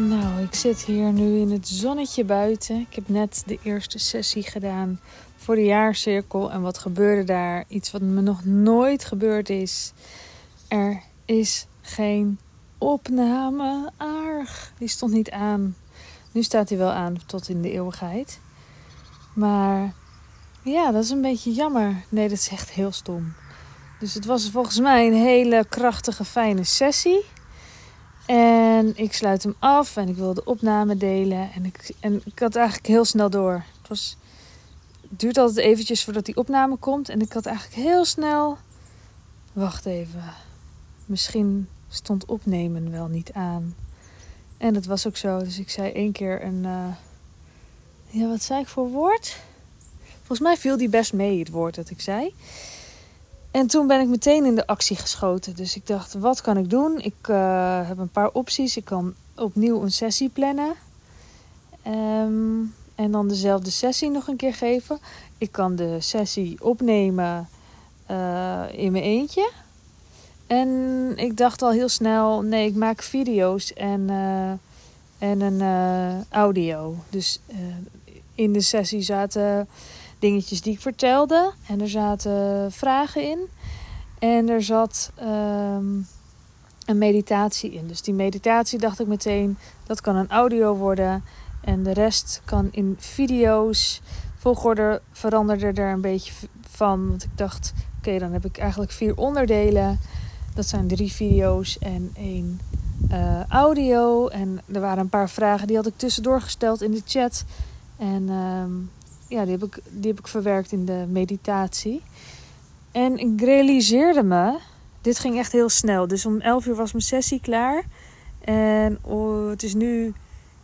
Nou, ik zit hier nu in het zonnetje buiten. Ik heb net de eerste sessie gedaan voor de jaarcirkel. En wat gebeurde daar? Iets wat me nog nooit gebeurd is. Er is geen opname. Aardig. Die stond niet aan. Nu staat hij wel aan tot in de eeuwigheid. Maar ja, dat is een beetje jammer. Nee, dat is echt heel stom. Dus het was volgens mij een hele krachtige, fijne sessie. En ik sluit hem af en ik wil de opname delen. En ik, en ik had eigenlijk heel snel door. Het, was, duurt altijd eventjes voordat die opname komt. En ik had eigenlijk heel snel... Wacht even. Misschien stond opnemen wel niet aan. En dat was ook zo. Dus ik zei één keer een... Uh, ja, wat zei ik voor woord? Volgens mij viel die best mee, het woord dat ik zei. En toen ben ik meteen in de actie geschoten. Dus ik dacht, wat kan ik doen? Ik uh, heb een paar opties. Ik kan opnieuw een sessie plannen. Um, en dan dezelfde sessie nog een keer geven. Ik kan de sessie opnemen uh, in mijn eentje. En ik dacht al heel snel, nee, ik maak video's en, uh, en een audio. Dus in de sessie zaten dingetjes die ik vertelde. En er zaten vragen in. En er zat um, een meditatie in. Dus die meditatie dacht ik meteen, dat kan een audio worden. En de rest kan in video's. Volgorde veranderde er een beetje van. Want ik dacht, oké, dan heb ik eigenlijk vier onderdelen. Dat zijn drie video's en één uh, audio. En er waren een paar vragen die had ik tussendoor gesteld in de chat. En um, ja, die heb, ik, die heb ik verwerkt in de meditatie. En ik realiseerde me, dit ging echt heel snel. Dus om 11 uur was mijn sessie klaar. En oh, het is nu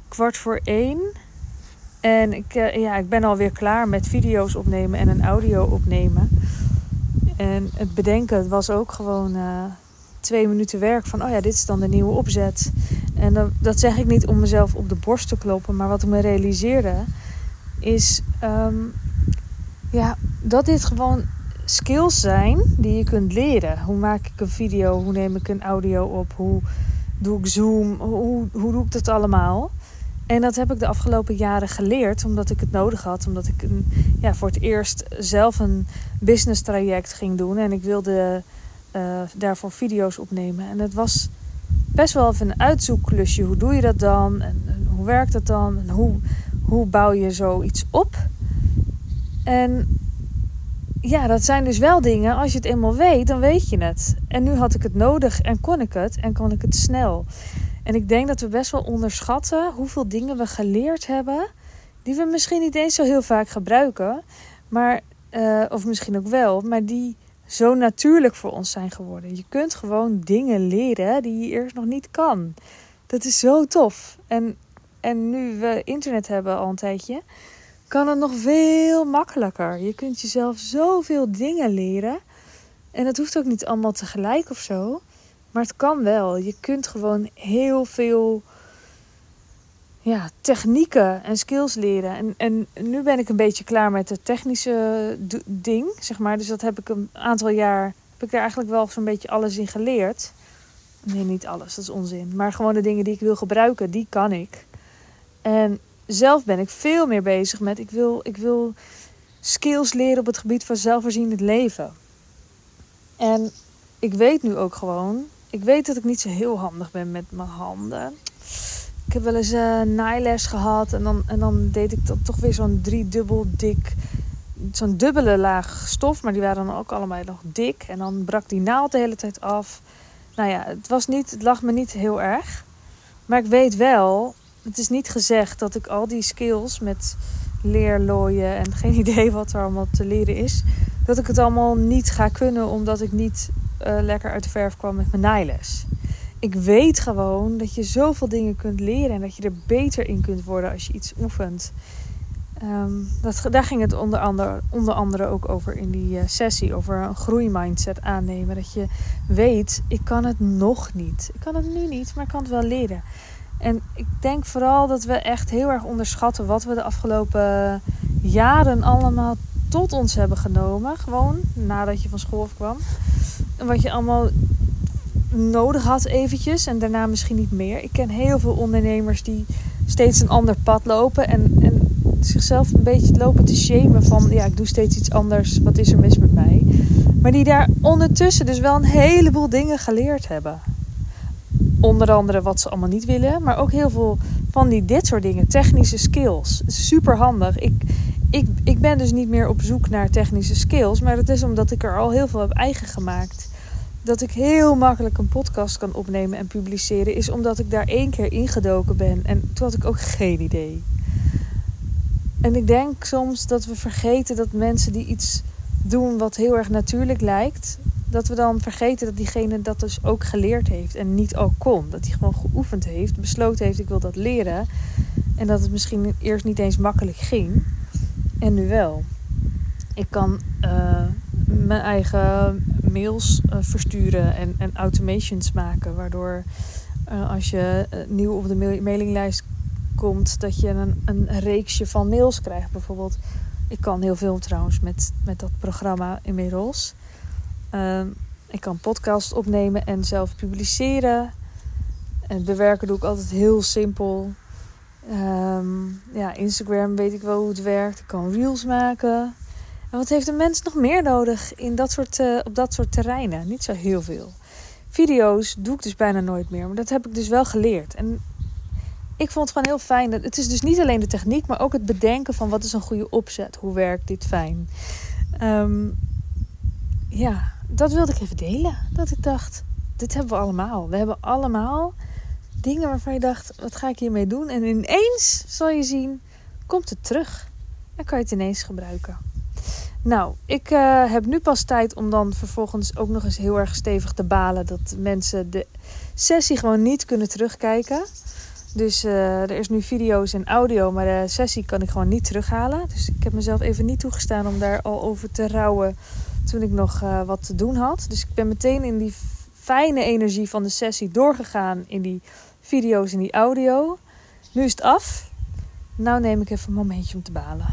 kwart voor één. En ik, uh, ja, ik ben alweer klaar met video's opnemen en een audio opnemen. En het bedenken het was ook gewoon uh, twee minuten werk van, oh ja, dit is dan de nieuwe opzet. En dat, dat zeg ik niet om mezelf op de borst te kloppen, maar wat ik me realiseerde is um, ja, dat dit gewoon skills zijn die je kunt leren. Hoe maak ik een video? Hoe neem ik een audio op? Hoe doe ik Zoom? Hoe, hoe doe ik dat allemaal? En dat heb ik de afgelopen jaren geleerd, omdat ik het nodig had. Omdat ik een, ja, voor het eerst zelf een business traject ging doen. En ik wilde uh, daarvoor video's opnemen. En het was best wel even een uitzoekklusje. Hoe doe je dat dan? En hoe werkt dat dan? En hoe hoe bouw je zoiets op? En ja, dat zijn dus wel dingen. Als je het eenmaal weet, dan weet je het. En nu had ik het nodig en kon ik het en kon ik het snel. En ik denk dat we best wel onderschatten hoeveel dingen we geleerd hebben. Die we misschien niet eens zo heel vaak gebruiken. Maar, uh, of misschien ook wel. Maar die zo natuurlijk voor ons zijn geworden. Je kunt gewoon dingen leren die je eerst nog niet kan. Dat is zo tof. En en nu we internet hebben al een tijdje, kan het nog veel makkelijker. Je kunt jezelf zoveel dingen leren. En het hoeft ook niet allemaal tegelijk of zo. Maar het kan wel. Je kunt gewoon heel veel ja, technieken en skills leren. En, en nu ben ik een beetje klaar met het technische ding, zeg maar. Dus dat heb ik een aantal jaar, heb ik daar eigenlijk wel zo'n beetje alles in geleerd. Nee, niet alles, dat is onzin. Maar gewoon de dingen die ik wil gebruiken, die kan ik. En zelf ben ik veel meer bezig met, ik wil, ik wil skills leren op het gebied van zelfvoorzienend leven. En ik weet nu ook gewoon, ik weet dat ik niet zo heel handig ben met mijn handen. Ik heb wel eens uh, naailes gehad en dan, en dan deed ik toch weer zo'n driedubbel dik, zo'n dubbele laag stof. Maar die waren dan ook allemaal nog dik. En dan brak die naald de hele tijd af. Nou ja, het, was niet, het lag me niet heel erg. Maar ik weet wel het is niet gezegd dat ik al die skills met leerlooien en geen idee wat er allemaal te leren is, dat ik het allemaal niet ga kunnen omdat ik niet uh, lekker uit de verf kwam met mijn naailes. Ik weet gewoon dat je zoveel dingen kunt leren en dat je er beter in kunt worden als je iets oefent. Um, dat, daar ging het onder andere, onder andere ook over in die uh, sessie, over een groeimindset aannemen. Dat je weet, ik kan het nog niet. Ik kan het nu niet, maar ik kan het wel leren. En ik denk vooral dat we echt heel erg onderschatten wat we de afgelopen jaren allemaal tot ons hebben genomen. Gewoon nadat je van school kwam. En wat je allemaal nodig had eventjes en daarna misschien niet meer. Ik ken heel veel ondernemers die steeds een ander pad lopen en, en zichzelf een beetje lopen te shamen van ja, ik doe steeds iets anders, wat is er mis met mij? Maar die daar ondertussen dus wel een heleboel dingen geleerd hebben. Onder andere wat ze allemaal niet willen, maar ook heel veel van die dit soort dingen, technische skills. Super handig. Ik, ik, ik ben dus niet meer op zoek naar technische skills, maar dat is omdat ik er al heel veel heb eigen gemaakt. Dat ik heel makkelijk een podcast kan opnemen en publiceren, is omdat ik daar één keer ingedoken ben. En toen had ik ook geen idee. En ik denk soms dat we vergeten dat mensen die iets doen wat heel erg natuurlijk lijkt, dat we dan vergeten dat diegene dat dus ook geleerd heeft en niet al kon. Dat hij gewoon geoefend heeft, besloten heeft ik wil dat leren. En dat het misschien eerst niet eens makkelijk ging. En nu wel. Ik kan uh, mijn eigen mails uh, versturen en, en automations maken. Waardoor uh, als je nieuw op de mailinglijst komt, dat je een, een reeksje van mails krijgt. Bijvoorbeeld, ik kan heel veel trouwens met, met dat programma inmiddels. Uh, ik kan podcast opnemen en zelf publiceren. En bewerken doe ik altijd heel simpel. Um, ja, Instagram weet ik wel hoe het werkt. Ik kan reels maken. En wat heeft een mens nog meer nodig in dat soort, uh, op dat soort terreinen? Niet zo heel veel. Video's doe ik dus bijna nooit meer. Maar dat heb ik dus wel geleerd. En ik vond het gewoon heel fijn. Het is dus niet alleen de techniek, maar ook het bedenken van wat is een goede opzet. Hoe werkt dit fijn? Um, ja, dat wilde ik even delen. Dat ik dacht, dit hebben we allemaal. We hebben allemaal dingen waarvan je dacht, wat ga ik hiermee doen? En ineens zal je zien, komt het terug. Dan kan je het ineens gebruiken. Nou, ik uh, heb nu pas tijd om dan vervolgens ook nog eens heel erg stevig te balen dat mensen de sessie gewoon niet kunnen terugkijken. Dus uh, er is nu video's en audio, maar de sessie kan ik gewoon niet terughalen. Dus ik heb mezelf even niet toegestaan om daar al over te rouwen toen ik nog uh, wat te doen had. Dus ik ben meteen in die fijne energie van de sessie doorgegaan in die video's en die audio. Nu is het af. Nou neem ik even een momentje om te balen.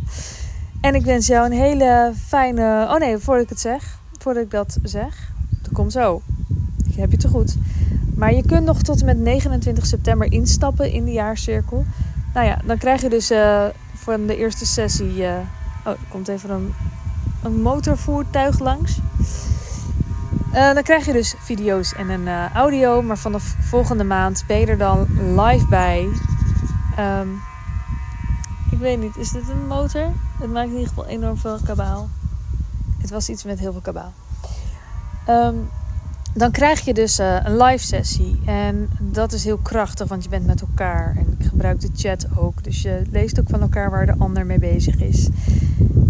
en ik wens jou een hele fijne. Oh nee, voordat ik het zeg, voordat ik dat zeg, dat komt zo. Ik heb je te goed. Maar je kunt nog tot en met 29 september instappen in de jaarcirkel. Nou ja, dan krijg je dus uh, van de eerste sessie. Uh, oh, er komt even een, een motorvoertuig langs. Uh, dan krijg je dus video's en een uh, audio. Maar vanaf volgende maand ben je er dan live bij. Um, ik weet niet, is dit een motor? Het maakt in ieder geval enorm veel kabaal. Het was iets met heel veel kabaal. Um, dan krijg je dus uh, een live sessie. En dat is heel krachtig, want je bent met elkaar. En ik gebruik de chat ook. Dus je leest ook van elkaar waar de ander mee bezig is.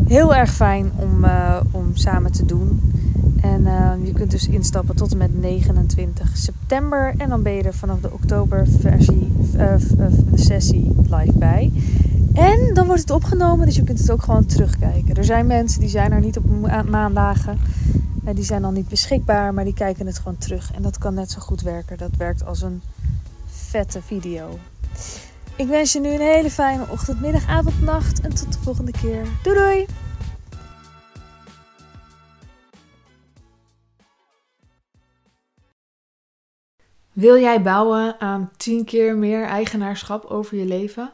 Heel erg fijn om, uh, om samen te doen. En uh, je kunt dus instappen tot en met 29 september. En dan ben je er vanaf de oktoberversie, sessie live bij. En dan wordt het opgenomen, dus je kunt het ook gewoon terugkijken. Er zijn mensen die zijn er niet op maandagen. Die zijn dan niet beschikbaar, maar die kijken het gewoon terug. En dat kan net zo goed werken. Dat werkt als een vette video. Ik wens je nu een hele fijne ochtend, middag, avond, nacht. En tot de volgende keer. Doei doei! Wil jij bouwen aan 10 keer meer eigenaarschap over je leven?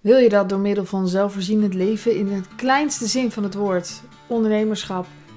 Wil je dat door middel van zelfvoorzienend leven in het kleinste zin van het woord, ondernemerschap